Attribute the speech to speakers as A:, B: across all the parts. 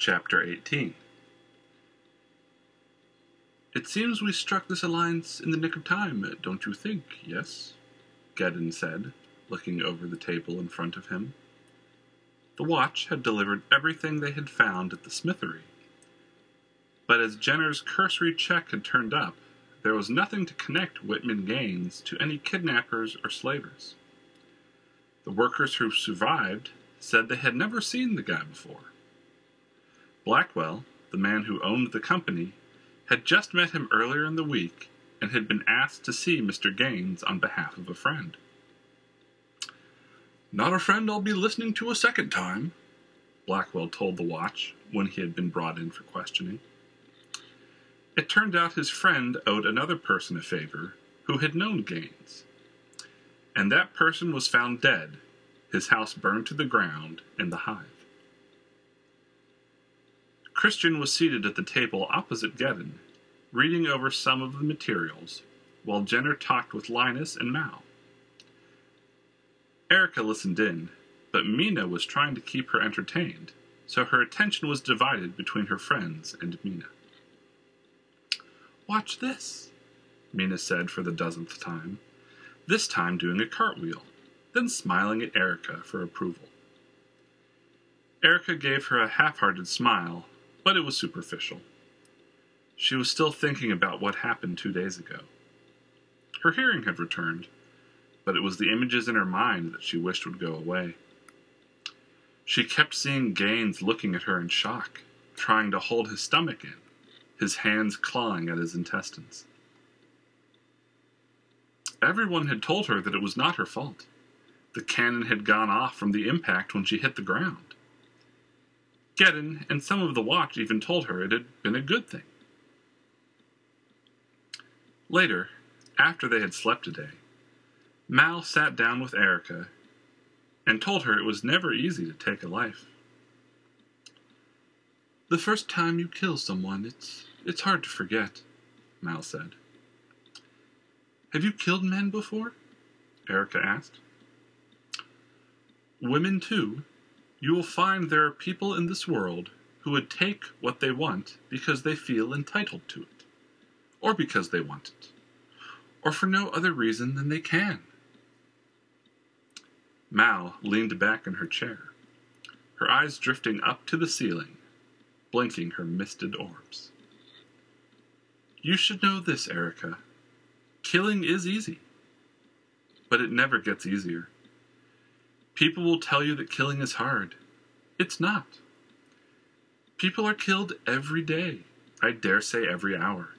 A: Chapter 18 It seems we struck this alliance in the nick of time, don't you think, yes? Geddon said, looking over the table in front of him. The watch had delivered everything they had found at the smithery. But as Jenner's cursory check had turned up, there was nothing to connect Whitman Gaines to any kidnappers or slavers. The workers who survived said they had never seen the guy before. Blackwell, the man who owned the company, had just met him earlier in the week and had been asked to see Mr. Gaines on behalf of a friend. Not a friend I'll be listening to a second time, Blackwell told the watch when he had been brought in for questioning. It turned out his friend owed another person a favor who had known Gaines. And that person was found dead, his house burned to the ground in the hive. Christian was seated at the table opposite Geddon, reading over some of the materials, while Jenner talked with Linus and Mal. Erica listened in, but Mina was trying to keep her entertained, so her attention was divided between her friends and Mina. Watch this, Mina said for the dozenth time, this time doing a cartwheel, then smiling at Erica for approval. Erica gave her a half hearted smile but it was superficial. She was still thinking about what happened two days ago. Her hearing had returned, but it was the images in her mind that she wished would go away. She kept seeing Gaines looking at her in shock, trying to hold his stomach in, his hands clawing at his intestines. Everyone had told her that it was not her fault. The cannon had gone off from the impact when she hit the ground. Geddon and some of the watch even told her it had been a good thing. Later, after they had slept a day, Mal sat down with Erica and told her it was never easy to take a life. The first time you kill someone, it's it's hard to forget, Mal said. Have you killed men before? Erica asked. Women too, you will find there are people in this world who would take what they want because they feel entitled to it, or because they want it, or for no other reason than they can. Mal leaned back in her chair, her eyes drifting up to the ceiling, blinking her misted orbs. You should know this, Erica. Killing is easy, but it never gets easier. People will tell you that killing is hard. It's not. People are killed every day, I dare say every hour.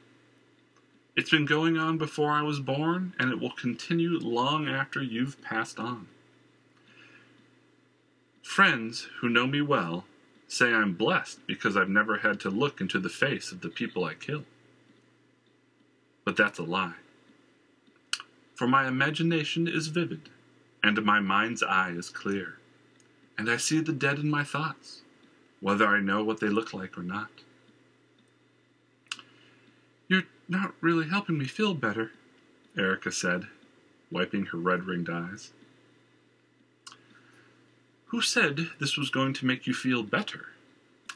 A: It's been going on before I was born, and it will continue long after you've passed on. Friends who know me well say I'm blessed because I've never had to look into the face of the people I kill. But that's a lie. For my imagination is vivid and my mind's eye is clear, and I see the dead in my thoughts, whether I know what they look like or not. You're not really helping me feel better, Erica said, wiping her red ringed eyes. Who said this was going to make you feel better?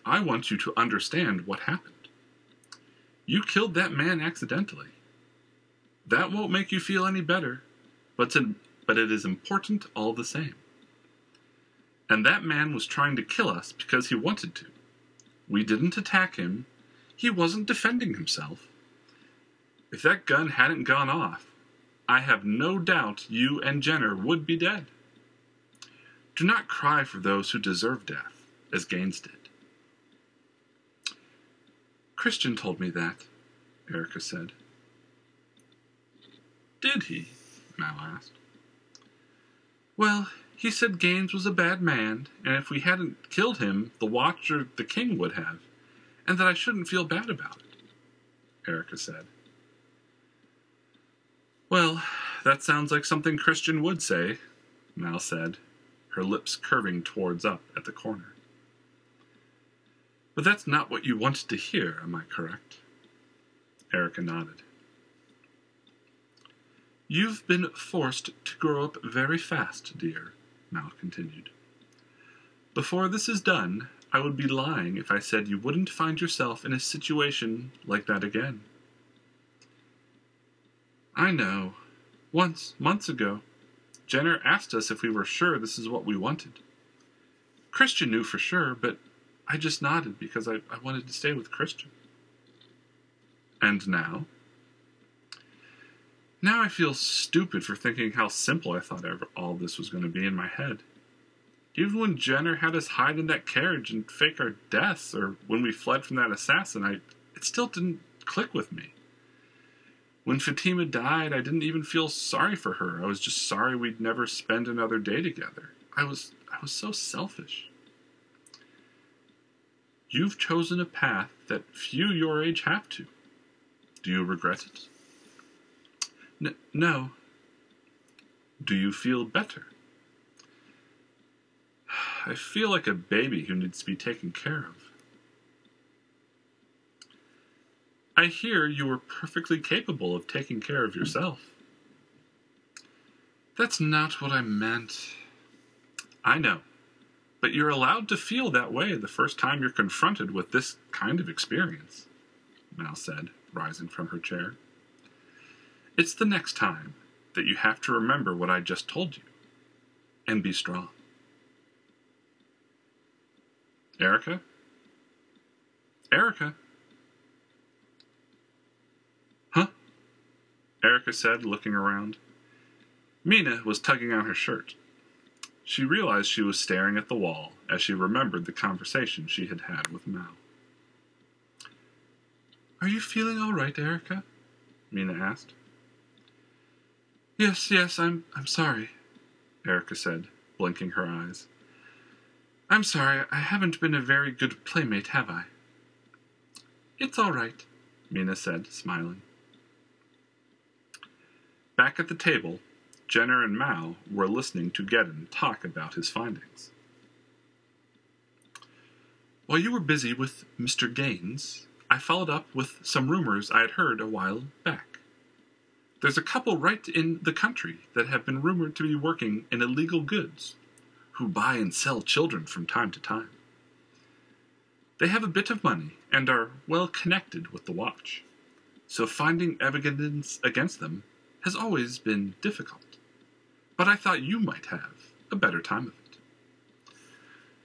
A: I want you to understand what happened. You killed that man accidentally. That won't make you feel any better, but it's, but it is important all the same. And that man was trying to kill us because he wanted to. We didn't attack him. He wasn't defending himself. If that gun hadn't gone off, I have no doubt you and Jenner would be dead. Do not cry for those who deserve death, as Gaines did. Christian told me that, Erica said. Did he? Mal asked. Well, he said Gaines was a bad man, and if we hadn't killed him, the watch or the king would have, and that I shouldn't feel bad about it, Erica said. Well, that sounds like something Christian would say, Mal said, her lips curving towards up at the corner. But that's not what you wanted to hear, am I correct? Erica nodded. You've been forced to grow up very fast, dear, Mal continued. Before this is done, I would be lying if I said you wouldn't find yourself in a situation like that again. I know. Once, months ago, Jenner asked us if we were sure this is what we wanted. Christian knew for sure, but I just nodded because I, I wanted to stay with Christian. And now? Now I feel stupid for thinking how simple I thought all this was going to be in my head. Even when Jenner had us hide in that carriage and fake our deaths, or when we fled from that assassin, I it still didn't click with me. When Fatima died, I didn't even feel sorry for her. I was just sorry we'd never spend another day together. I was I was so selfish. You've chosen a path that few your age have to. Do you regret it? N- no. Do you feel better? I feel like a baby who needs to be taken care of. I hear you were perfectly capable of taking care of yourself. That's not what I meant. I know. But you're allowed to feel that way the first time you're confronted with this kind of experience, Mal said, rising from her chair. It's the next time that you have to remember what I just told you and be strong. Erica? Erica? Huh? Erica said, looking around. Mina was tugging on her shirt. She realized she was staring at the wall as she remembered the conversation she had had with Mal. Are you feeling all right, Erica? Mina asked. Yes, yes, I'm I'm sorry, Erica said, blinking her eyes. I'm sorry, I haven't been a very good playmate, have I? It's all right, Mina said, smiling. Back at the table, Jenner and Mal were listening to Geddon talk about his findings. While you were busy with Mr. Gaines, I followed up with some rumors I had heard a while back. There's a couple right in the country that have been rumored to be working in illegal goods who buy and sell children from time to time. They have a bit of money and are well connected with the watch, so finding evidence against them has always been difficult. But I thought you might have a better time of it.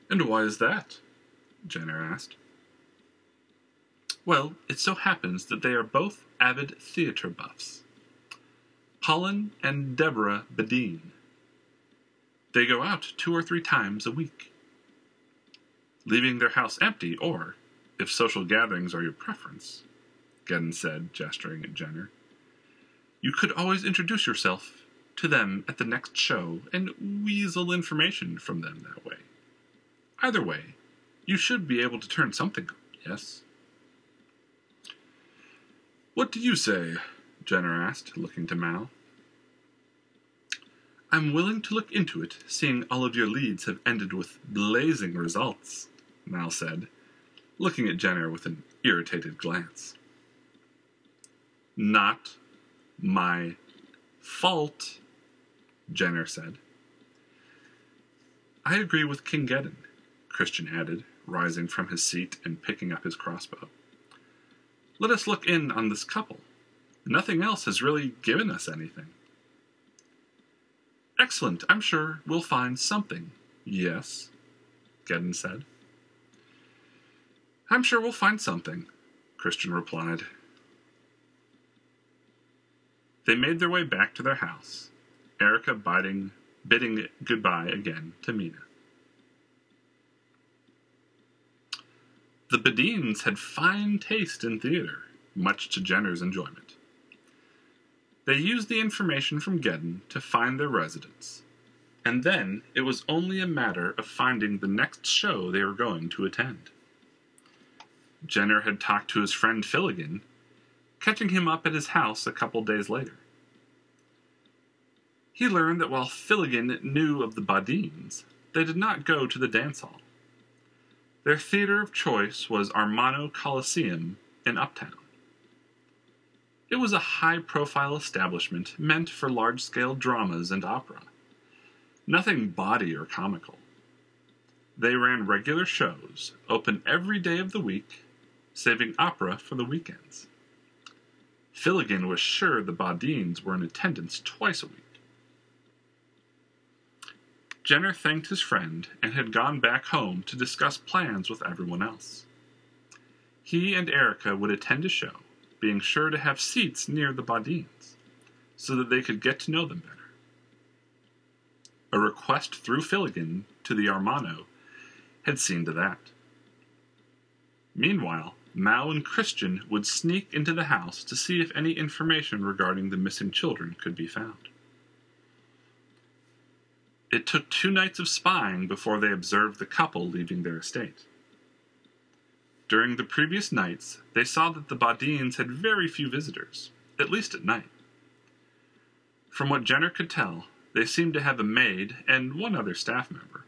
A: And why is that? Jenner asked. Well, it so happens that they are both avid theater buffs. Colin and Deborah Bodine they go out two or three times a week, leaving their house empty, or, if social gatherings are your preference, Geddon said, gesturing at Jenner, you could always introduce yourself to them at the next show and weasel information from them that way. Either way, you should be able to turn something yes? What do you say? Jenner asked, looking to Mal. I'm willing to look into it, seeing all of your leads have ended with blazing results, Mal said, looking at Jenner with an irritated glance. Not my fault, Jenner said. I agree with King Geddon, Christian added, rising from his seat and picking up his crossbow. Let us look in on this couple. Nothing else has really given us anything. Excellent. I'm sure we'll find something. Yes, Geddon said. I'm sure we'll find something, Christian replied. They made their way back to their house, Erica biting, bidding goodbye again to Mina. The Bodines had fine taste in theater, much to Jenner's enjoyment. They used the information from Geddon to find their residence, and then it was only a matter of finding the next show they were going to attend. Jenner had talked to his friend Finnegan, catching him up at his house a couple days later. He learned that while Finnegan knew of the Bodines, they did not go to the dance hall. Their theater of choice was Armano Coliseum in Uptown. It was a high profile establishment meant for large scale dramas and opera. Nothing bawdy or comical. They ran regular shows, open every day of the week, saving opera for the weekends. Finnegan was sure the Bodines were in attendance twice a week. Jenner thanked his friend and had gone back home to discuss plans with everyone else. He and Erica would attend a show, being sure to have seats near the Bodines, so that they could get to know them better. A request through Finnegan to the Armano had seen to that. Meanwhile, Mal and Christian would sneak into the house to see if any information regarding the missing children could be found. It took two nights of spying before they observed the couple leaving their estate. During the previous nights, they saw that the Bodines had very few visitors, at least at night. From what Jenner could tell, they seemed to have a maid and one other staff member.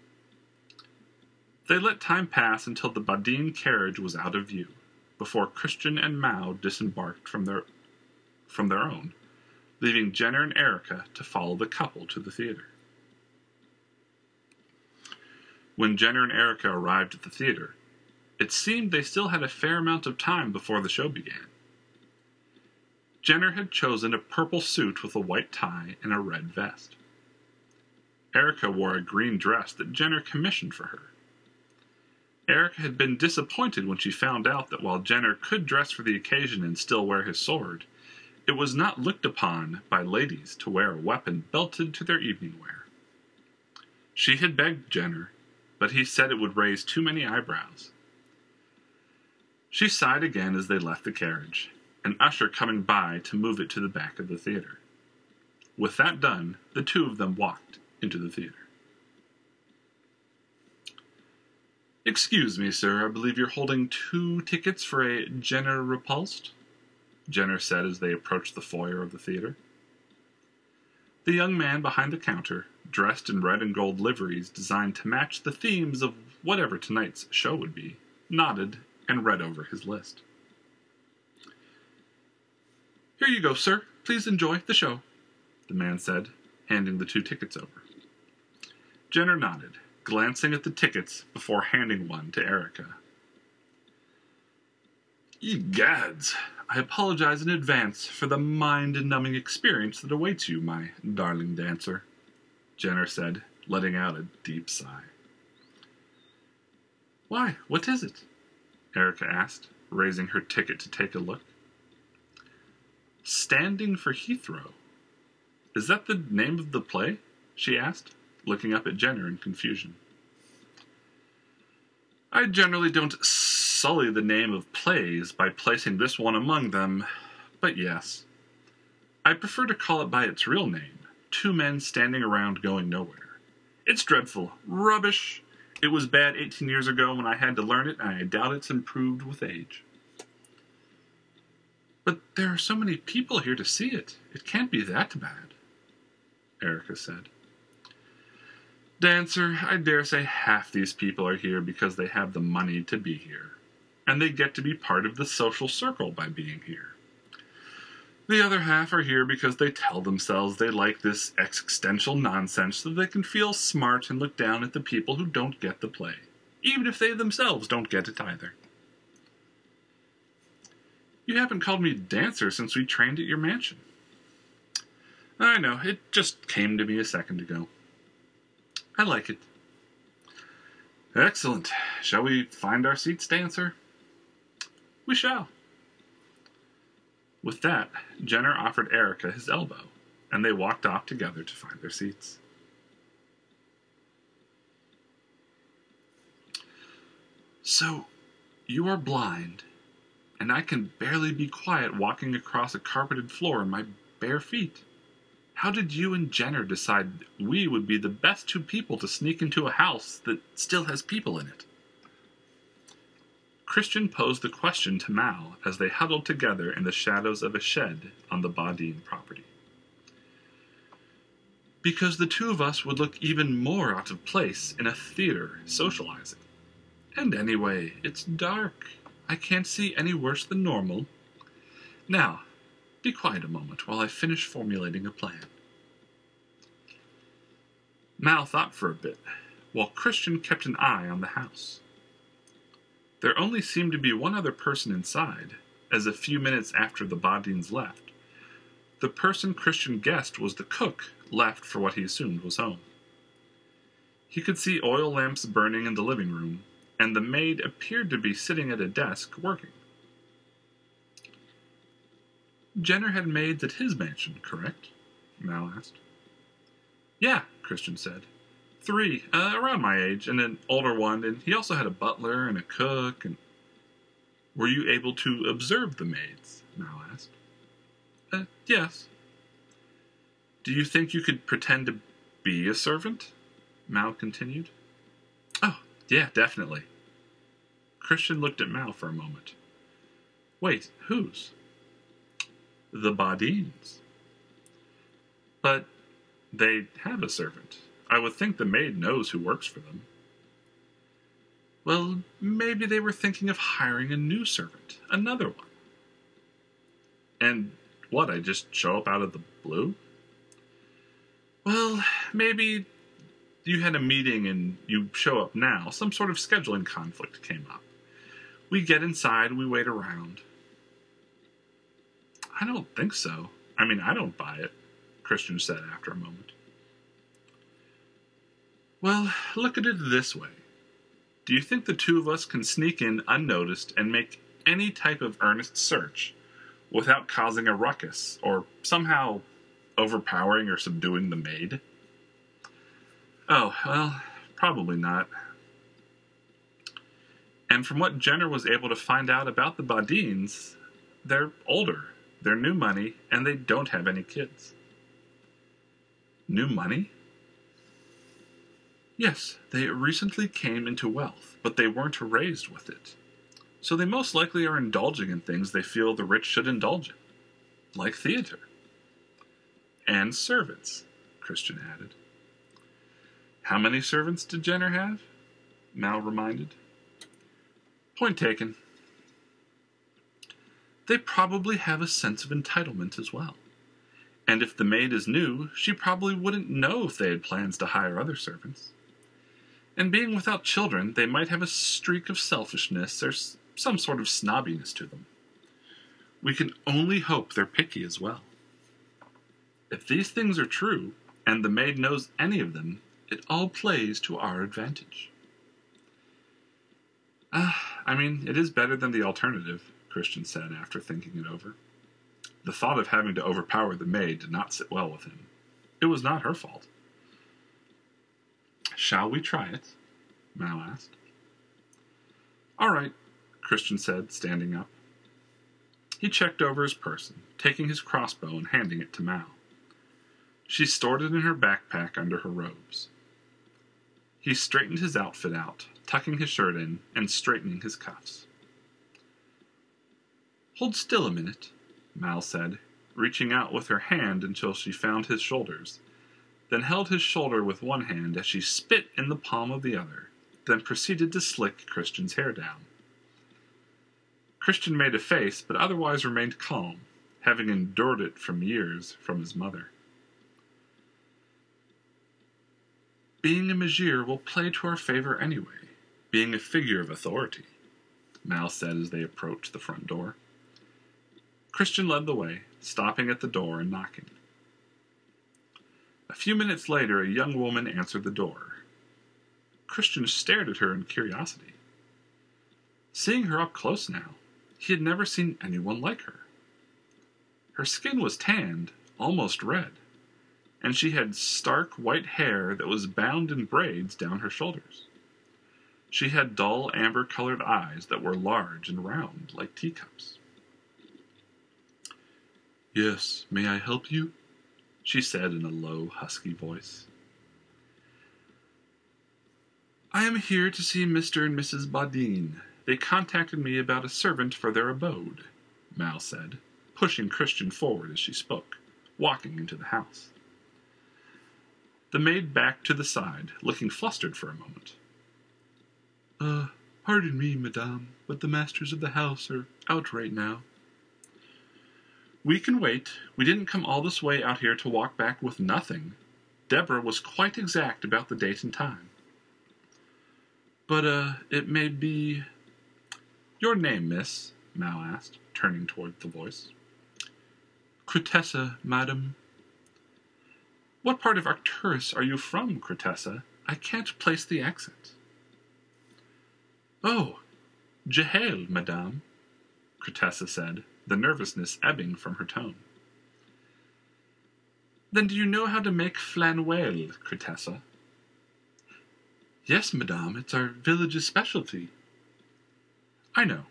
A: They let time pass until the Bodine carriage was out of view, before Christian and Mal disembarked from their from their own, leaving Jenner and Erica to follow the couple to the theater. When Jenner and Erica arrived at the theater, it seemed they still had a fair amount of time before the show began. Jenner had chosen a purple suit with a white tie and a red vest. Erica wore a green dress that Jenner commissioned for her. Erica had been disappointed when she found out that while Jenner could dress for the occasion and still wear his sword, it was not looked upon by ladies to wear a weapon belted to their evening wear. She had begged Jenner but he said it would raise too many eyebrows. She sighed again as they left the carriage, an usher coming by to move it to the back of the theater. With that done, the two of them walked into the theater. Excuse me, sir, I believe you're holding two tickets for a Jenner Repulsed? Jenner said as they approached the foyer of the theater. The young man behind the counter dressed in red and gold liveries designed to match the themes of whatever tonight's show would be, nodded and read over his list. Here you go, sir. Please enjoy the show, the man said, handing the two tickets over. Jenner nodded, glancing at the tickets before handing one to Erica. Ye gads, I apologize in advance for the mind numbing experience that awaits you, my darling dancer. Jenner said, letting out a deep sigh. Why, what is it? Erica asked, raising her ticket to take a look. Standing for Heathrow. Is that the name of the play? she asked, looking up at Jenner in confusion. I generally don't sully the name of plays by placing this one among them, but yes. I prefer to call it by its real name two men standing around going nowhere. It's dreadful. Rubbish. It was bad 18 years ago when I had to learn it, and I doubt it's improved with age. But there are so many people here to see it. It can't be that bad, Erica said. Dancer, I dare say half these people are here because they have the money to be here, and they get to be part of the social circle by being here. The other half are here because they tell themselves they like this existential nonsense so they can feel smart and look down at the people who don't get the play, even if they themselves don't get it either. You haven't called me dancer since we trained at your mansion. I know, it just came to me a second ago. I like it. Excellent. Shall we find our seats, dancer? We shall. With that, Jenner offered Erica his elbow, and they walked off together to find their seats. So, you are blind, and I can barely be quiet walking across a carpeted floor in my bare feet. How did you and Jenner decide we would be the best two people to sneak into a house that still has people in it? Christian posed the question to Mal as they huddled together in the shadows of a shed on the Bodine property. Because the two of us would look even more out of place in a theater socializing. And anyway, it's dark. I can't see any worse than normal. Now, be quiet a moment while I finish formulating a plan. Mal thought for a bit, while Christian kept an eye on the house. There only seemed to be one other person inside, as a few minutes after the Bodines left, the person Christian guessed was the cook left for what he assumed was home. He could see oil lamps burning in the living room, and the maid appeared to be sitting at a desk working. Jenner had maids at his mansion, correct? Mal asked. Yeah, Christian said. Three, uh, around my age, and an older one, and he also had a butler and a cook, and. Were you able to observe the maids? Mal asked. Uh, yes. Do you think you could pretend to be a servant? Mal continued. Oh, yeah, definitely. Christian looked at Mal for a moment. Wait, whose? The Bodines. But they have a servant. I would think the maid knows who works for them. Well, maybe they were thinking of hiring a new servant, another one. And what, I just show up out of the blue? Well, maybe you had a meeting and you show up now. Some sort of scheduling conflict came up. We get inside, we wait around. I don't think so. I mean, I don't buy it, Christian said after a moment. Well, look at it this way. Do you think the two of us can sneak in unnoticed and make any type of earnest search without causing a ruckus or somehow overpowering or subduing the maid? Oh, well, probably not. And from what Jenner was able to find out about the Bodines, they're older, they're new money, and they don't have any kids. New money? Yes, they recently came into wealth, but they weren't raised with it. So they most likely are indulging in things they feel the rich should indulge in, like theater. And servants, Christian added. How many servants did Jenner have? Mal reminded. Point taken. They probably have a sense of entitlement as well. And if the maid is new, she probably wouldn't know if they had plans to hire other servants. And being without children, they might have a streak of selfishness or some sort of snobbiness to them. We can only hope they're picky as well. If these things are true, and the maid knows any of them, it all plays to our advantage. Uh, I mean, it is better than the alternative, Christian said after thinking it over. The thought of having to overpower the maid did not sit well with him. It was not her fault. Shall we try it? Mal asked. All right, Christian said, standing up. He checked over his person, taking his crossbow and handing it to Mal. She stored it in her backpack under her robes. He straightened his outfit out, tucking his shirt in and straightening his cuffs. Hold still a minute, Mal said, reaching out with her hand until she found his shoulders, then held his shoulder with one hand as she spit in the palm of the other, then proceeded to slick Christian's hair down. Christian made a face, but otherwise remained calm, having endured it from years from his mother. Being a Magir will play to our favor anyway, being a figure of authority, Mal said as they approached the front door. Christian led the way, stopping at the door and knocking. A few minutes later, a young woman answered the door. Christian stared at her in curiosity. Seeing her up close now, he had never seen anyone like her. Her skin was tanned, almost red, and she had stark white hair that was bound in braids down her shoulders. She had dull amber colored eyes that were large and round like teacups. Yes, may I help you? She said in a low, husky voice. I am here to see Mr. and Mrs. Bodine, they contacted me about a servant for their abode, Mal said, pushing Christian forward as she spoke, walking into the house. The maid backed to the side, looking flustered for a moment. Uh, pardon me, madame, but the masters of the house are out right now. We can wait. We didn't come all this way out here to walk back with nothing. Deborah was quite exact about the date and time. But, uh, it may be. Your name, miss? Mal asked, turning toward the voice. Crutessa, madam. What part of Arcturus are you from, Crutessa? I can't place the accent. Oh, Jehel, madame, Crutessa said, the nervousness ebbing from her tone. Then do you know how to make flanwale, Crutessa? Yes, madame, it's our village's specialty. I know.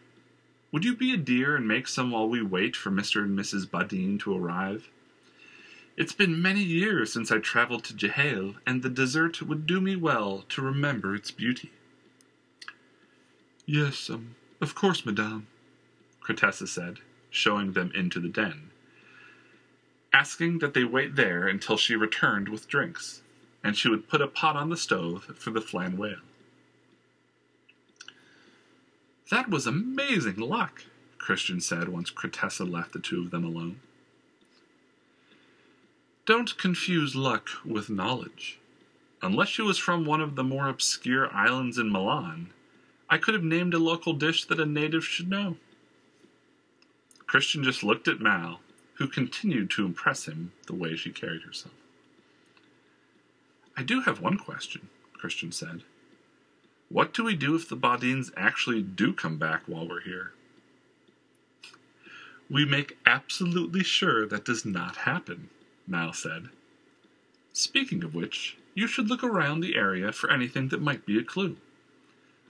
A: Would you be a dear and make some while we wait for Mr. and Mrs. Bodine to arrive? It's been many years since I traveled to Jehail, and the dessert would do me well to remember its beauty. Yes, um, of course, madame, Crutessa said, showing them into the den, asking that they wait there until she returned with drinks, and she would put a pot on the stove for the flan whale. That was amazing luck, Christian said once Crutessa left the two of them alone. Don't confuse luck with knowledge. Unless she was from one of the more obscure islands in Milan, I could have named a local dish that a native should know. Christian just looked at Mal, who continued to impress him the way she carried herself. I do have one question, Christian said. What do we do if the Badins actually do come back while we're here? We make absolutely sure that does not happen, Mal said. Speaking of which, you should look around the area for anything that might be a clue.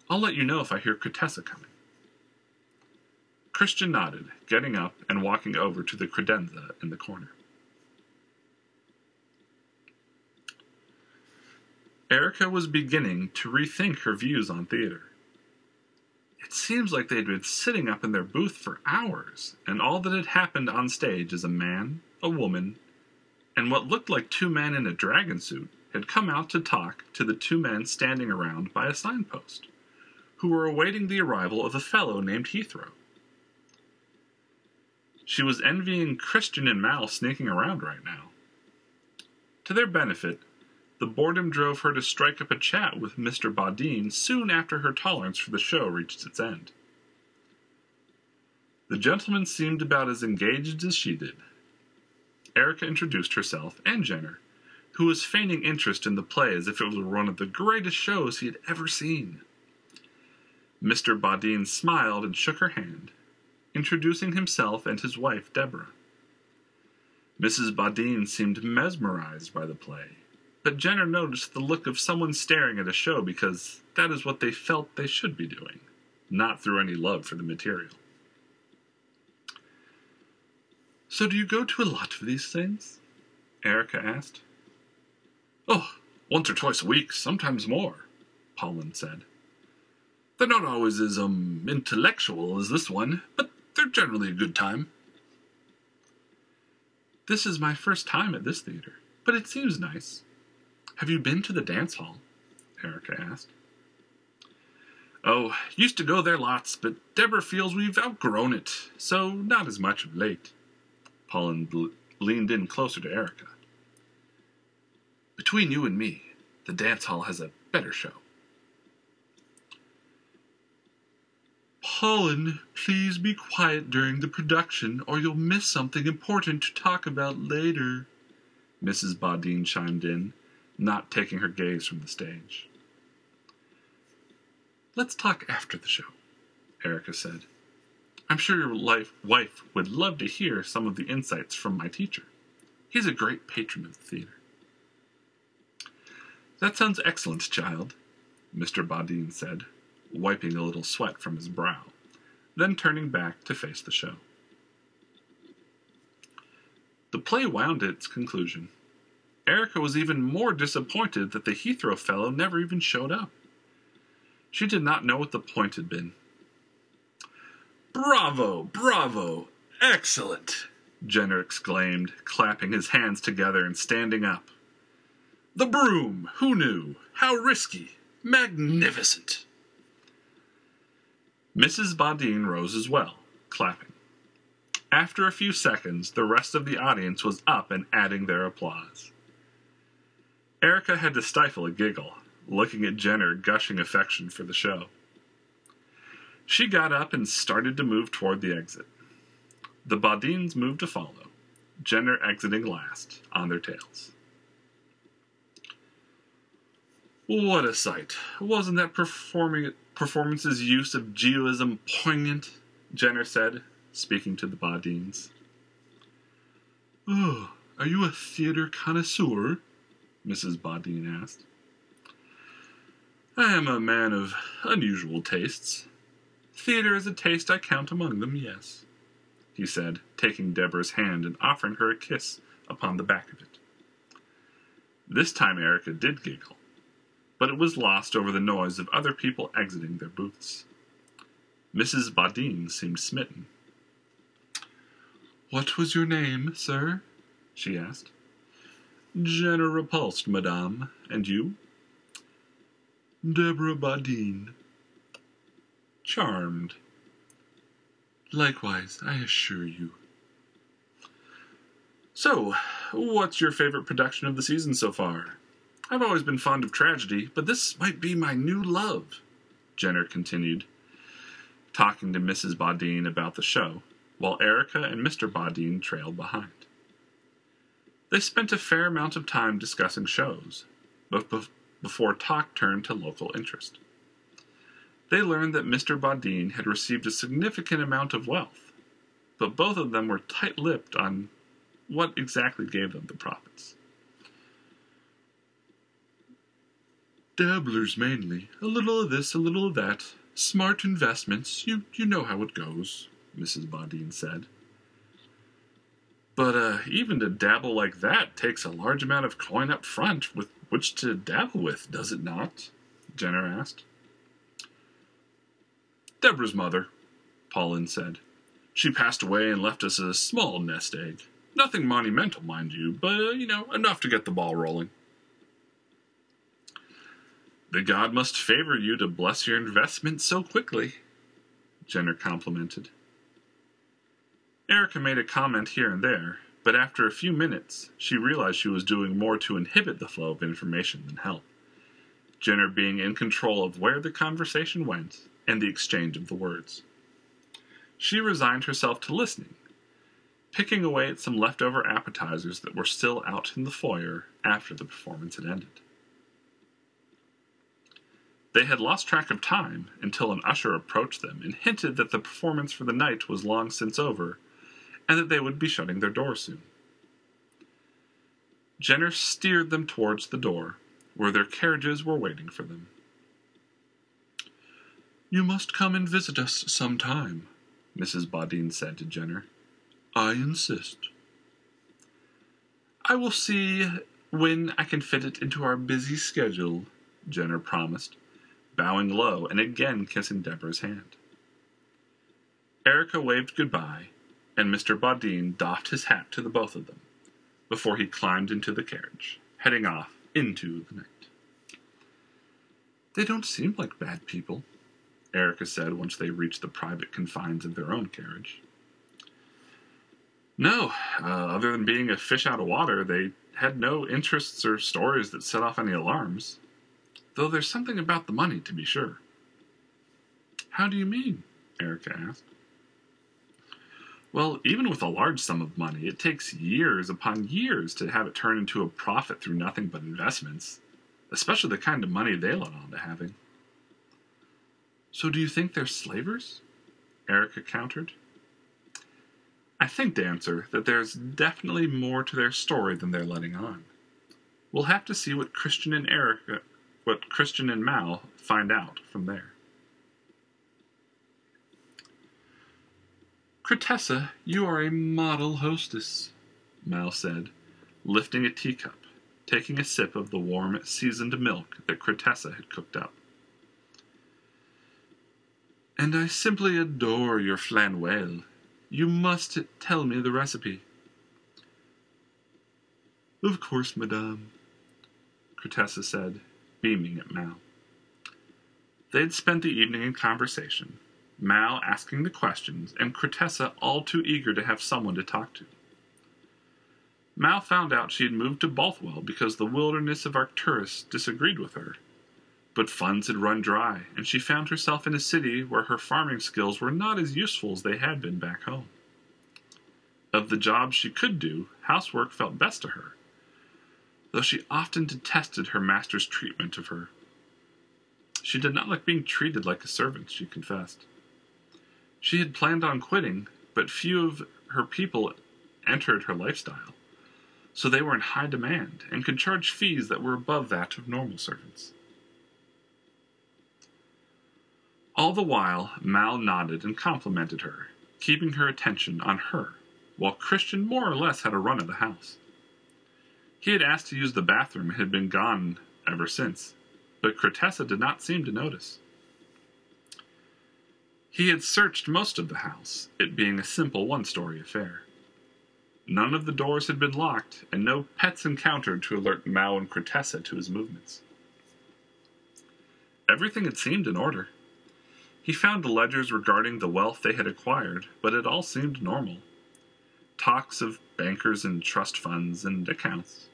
A: I'll let you know if I hear Crutessa coming. Christian nodded, getting up and walking over to the credenza in the corner. Erica was beginning to rethink her views on theater. It seems like they'd been sitting up in their booth for hours, and all that had happened on stage is a man, a woman, and what looked like two men in a dragon suit had come out to talk to the two men standing around by a signpost, who were awaiting the arrival of a fellow named Heathrow. She was envying Christian and Mal sneaking around right now. To their benefit, the boredom drove her to strike up a chat with Mr. Badin soon after her tolerance for the show reached its end. The gentleman seemed about as engaged as she did. Erica introduced herself and Jenner, who was feigning interest in the play as if it was one of the greatest shows he had ever seen. Mr. Badin smiled and shook her hand, introducing himself and his wife, Deborah. Mrs. Badin seemed mesmerized by the play but Jenner noticed the look of someone staring at a show because that is what they felt they should be doing, not through any love for the material. So, do you go to a lot of these things? Erica asked. Oh, once or twice a week, sometimes more, Paulin said. They're not always as um intellectual as this one, but they're generally a good time. This is my first time at this theater, but it seems nice. Have you been to the dance hall? Erica asked. Oh, used to go there lots, but Deborah feels we've outgrown it, so not as much of late. Bl- leaned in closer to Erica. Between you and me, the dance hall has a better show. Paulin, please be quiet during the production, or you'll miss something important to talk about later, Mrs. Badin chimed in, not taking her gaze from the stage. Let's talk after the show, Erica said. I'm sure your life, wife would love to hear some of the insights from my teacher. He's a great patron of the theater. That sounds excellent, child, Mr. Badin said, wiping a little sweat from his brow, then turning back to face the show. The play wound its conclusion Erica was even more disappointed that the Heathrow fellow never even showed up. She did not know what the point had been. Bravo, bravo, excellent, Jenner exclaimed, clapping his hands together and standing up. The broom, who knew? How risky, magnificent. Mrs. Badin rose as well, clapping. After a few seconds, the rest of the audience was up and adding their applause. Erica had to stifle a giggle, looking at Jenner gushing affection for the show. She got up and started to move toward the exit. The Bodines moved to follow, Jenner exiting last, on their tails. What a sight. Wasn't that performing, performance's use of geoism poignant? Jenner said, speaking to the Bodines. Oh, are you a theater connoisseur? Mrs. Bodine asked. I am a man of unusual tastes. Theater is a taste I count among them, yes, he said, taking Deborah's hand and offering her a kiss upon the back of it. This time Erica did giggle, but it was lost over the noise of other people exiting their booths. Mrs. Bodine seemed smitten. What was your name, sir? she asked. Jenner repulsed, madame. And you? Deborah Bodine. Charmed. Likewise, I assure you. So, what's your favorite production of the season so far? I've always been fond of tragedy, but this might be my new love, Jenner continued, talking to Mrs. Bodine about the show, while Erica and Mr. Bodine trailed behind. They spent a fair amount of time discussing shows, but before talk turned to local interest. They learned that Mr. Bodine had received a significant amount of wealth, but both of them were tight lipped on what exactly gave them the profits. Dabblers mainly. A little of this, a little of that. Smart investments. You, you know how it goes, Mrs. Bodine said. But uh, even to dabble like that takes a large amount of coin up front with which to dabble with, does it not? Jenner asked. Deborah's mother, Pauline said. She passed away and left us a small nest egg. Nothing monumental, mind you, but, uh, you know, enough to get the ball rolling. The god must favor you to bless your investment so quickly, Jenner complimented. Erica made a comment here and there, but after a few minutes, she realized she was doing more to inhibit the flow of information than help. Jenner being in control of where the conversation went and the exchange of the words. She resigned herself to listening, picking away at some leftover appetizers that were still out in the foyer after the performance had ended. They had lost track of time until an usher approached them and hinted that the performance for the night was long since over and that they would be shutting their door soon. Jenner steered them towards the door, where their carriages were waiting for them. You must come and visit us some time, Mrs. Bodine said to Jenner. I insist. I will see when I can fit it into our busy schedule, Jenner promised, bowing low and again kissing Deborah's hand. Erica waved goodbye and Mr. Bodine doffed his hat to the both of them before he climbed into the carriage, heading off into the night. They don't seem like bad people, Erica said once they reached the private confines of their own carriage. No, uh, other than being a fish out of water, they had no interests or stories that set off any alarms. Though there's something about the money, to be sure. How do you mean? Erica asked. Well, even with a large sum of money, it takes years upon years to have it turn into a profit through nothing but investments, especially the kind of money they let on to having. So, do you think they're slavers? Erica countered. I think, Dancer, that there's definitely more to their story than they're letting on. We'll have to see what Christian and Erica, what Christian and Mal find out from there. Cretessa, you are a model hostess, Mal said, lifting a teacup, taking a sip of the warm, seasoned milk that Cretessa had cooked up. And I simply adore your flanwell. You must tell me the recipe. Of course, madame, Cretessa said, beaming at Mal. They had spent the evening in conversation, Mal asking the questions, and Cretessa all too eager to have someone to talk to. Mal found out she had moved to Balthwell because the wilderness of Arcturus disagreed with her, But funds had run dry, and she found herself in a city where her farming skills were not as useful as they had been back home. Of the jobs she could do, housework felt best to her, though she often detested her master's treatment of her. She did not like being treated like a servant, she confessed. She had planned on quitting, but few of her people entered her lifestyle, so they were in high demand and could charge fees that were above that of normal servants. All the while, Mal nodded and complimented her, keeping her attention on her, while Christian more or less had a run of the house. He had asked to use the bathroom and had been gone ever since, but Cretessa did not seem to notice. He had searched most of the house, it being a simple one story affair. None of the doors had been locked, and no pets encountered to alert Mal and Cretessa to his movements. Everything had seemed in order. He found the ledgers regarding the wealth they had acquired, but it all seemed normal. Talks of bankers and trust funds and accounts.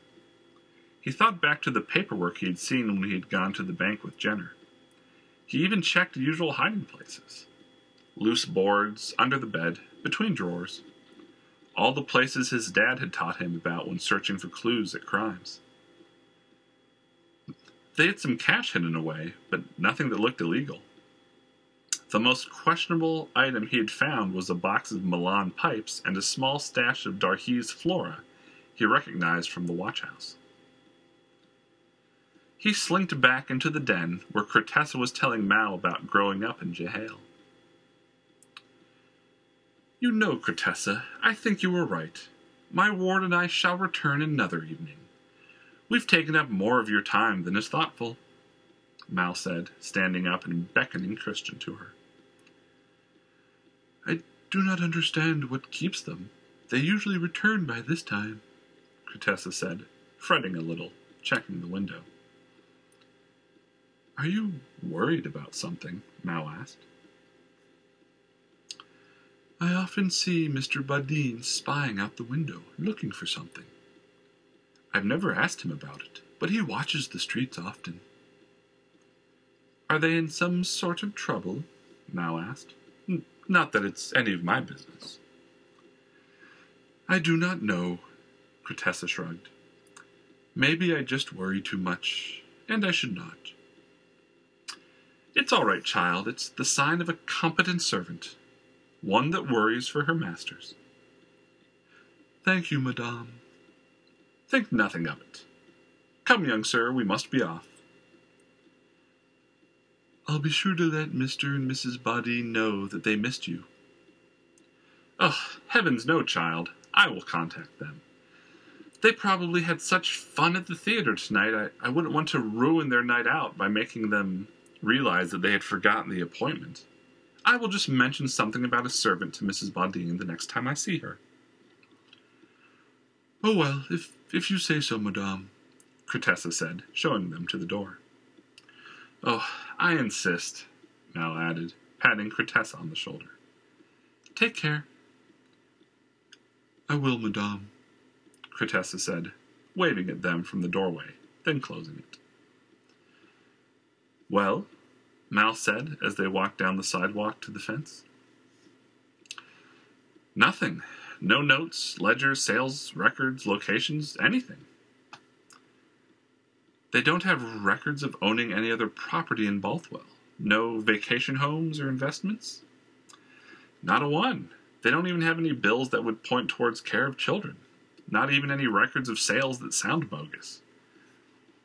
A: He thought back to the paperwork he had seen when he had gone to the bank with Jenner. He even checked the usual hiding places loose boards, under the bed, between drawers. All the places his dad had taught him about when searching for clues at crimes. They had some cash hidden away, but nothing that looked illegal. The most questionable item he had found was a box of Milan pipes and a small stash of Darhee's flora he recognized from the watch house. He slinked back into the den where Cretessa was telling Mal about growing up in Jehail. You know, Cretessa, I think you were right. My ward and I shall return another evening. We've taken up more of your time than is thoughtful, Mal said, standing up and beckoning Christian to her. I do not understand what keeps them. They usually return by this time, Cretessa said, fretting a little, checking the window. Are you worried about something? Mal asked. I often see Mr. Bodine spying out the window, looking for something. I've never asked him about it, but he watches the streets often. Are they in some sort of trouble? Mal asked. Not that it's any of my business. I do not know, Cretessa shrugged. Maybe I just worry too much, and I should not. It's all right, child. It's the sign of a competent servant one that worries for her masters. Thank you, madame. Think nothing of it. Come, young sir, we must be off. I'll be sure to let Mr. and Mrs. Bodine know that they missed you. Oh, heavens no, child. I will contact them. They probably had such fun at the theater tonight, I, I wouldn't want to ruin their night out by making them realize that they had forgotten the appointment. I will just mention something about a servant to Mrs. Bodine the next time I see her. Oh, well, if, if you say so, madame, Cretessa said, showing them to the door. Oh, I insist, Mal added, patting Cretessa on the shoulder. Take care. I will, madame, Cretessa said, waving at them from the doorway, then closing it. Well, Mal said as they walked down the sidewalk to the fence. Nothing. No notes, ledgers, sales, records, locations, anything. They don't have records of owning any other property in Balthwell. No vacation homes or investments? Not a one. They don't even have any bills that would point towards care of children. Not even any records of sales that sound bogus.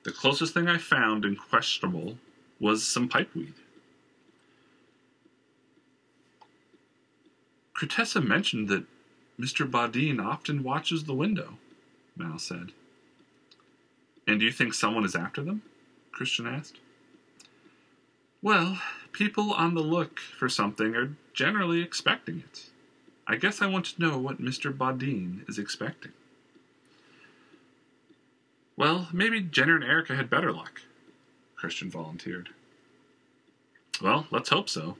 A: The closest thing I found in questionable was some pipeweed. Cretessa mentioned that Mr. Bodine often watches the window, Mal said. And do you think someone is after them? Christian asked. Well, people on the look for something are generally expecting it. I guess I want to know what Mr. Bodine is expecting. Well, maybe Jenner and Erica had better luck, Christian volunteered. Well, let's hope so.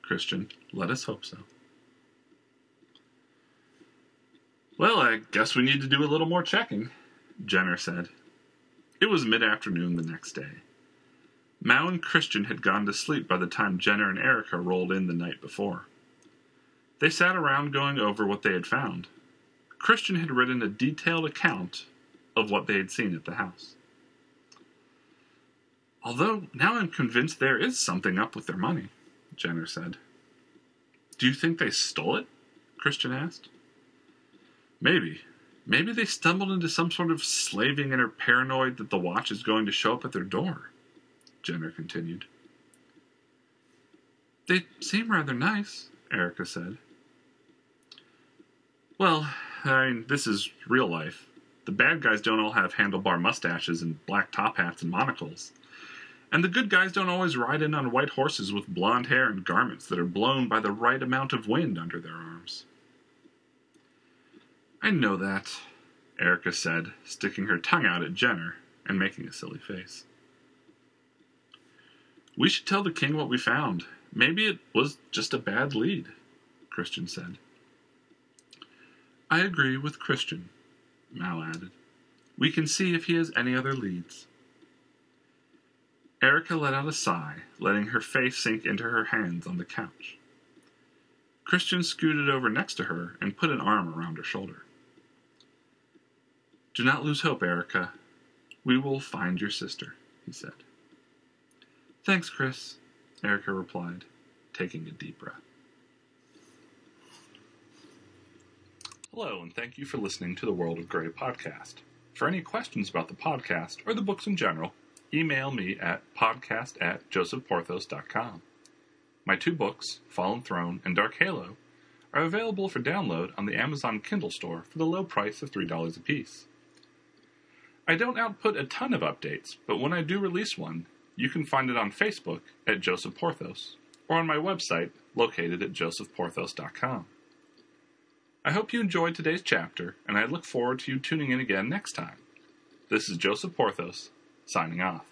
A: Christian, let us hope so. Well, I guess we need to do a little more checking, Jenner said. It was mid afternoon the next day. Mal and Christian had gone to sleep by the time Jenner and Erica rolled in the night before. They sat around going over what they had found. Christian had written a detailed account of what they had seen at the house. Although now I'm convinced there is something up with their money, Jenner said. Do you think they stole it? Christian asked. Maybe. Maybe they stumbled into some sort of slaving are paranoid that the watch is going to show up at their door, Jenner continued. They seem rather nice, Erica said. Well, I mean, this is real life. The bad guys don't all have handlebar mustaches and black top hats and monocles. And the good guys don't always ride in on white horses with blond hair and garments that are blown by the right amount of wind under their arms. I know that, Erica said, sticking her tongue out at Jenner and making a silly face. We should tell the king what we found. Maybe it was just a bad lead, Christian said. I agree with Christian, Mal added. We can see if he has any other leads. Erica let out a sigh, letting her face sink into her hands on the couch. Christian scooted over next to her and put an arm around her shoulder. Do not lose hope, Erica. We will find your sister, he said. Thanks, Chris, Erica replied, taking a deep breath. Hello, and thank you for listening to the World of Grey podcast. For any questions about the podcast or the books in general, email me at podcast at josephporthos.com. My two books, Fallen Throne and Dark Halo, are available for download on the Amazon Kindle store for the low price of $3 a piece. I don't output a ton of updates, but when I do release one, you can find it on Facebook at Joseph Porthos or on my website located at josephporthos.com. I hope you enjoyed today's chapter, and I look forward to you tuning in again next time. This is Joseph Porthos signing off.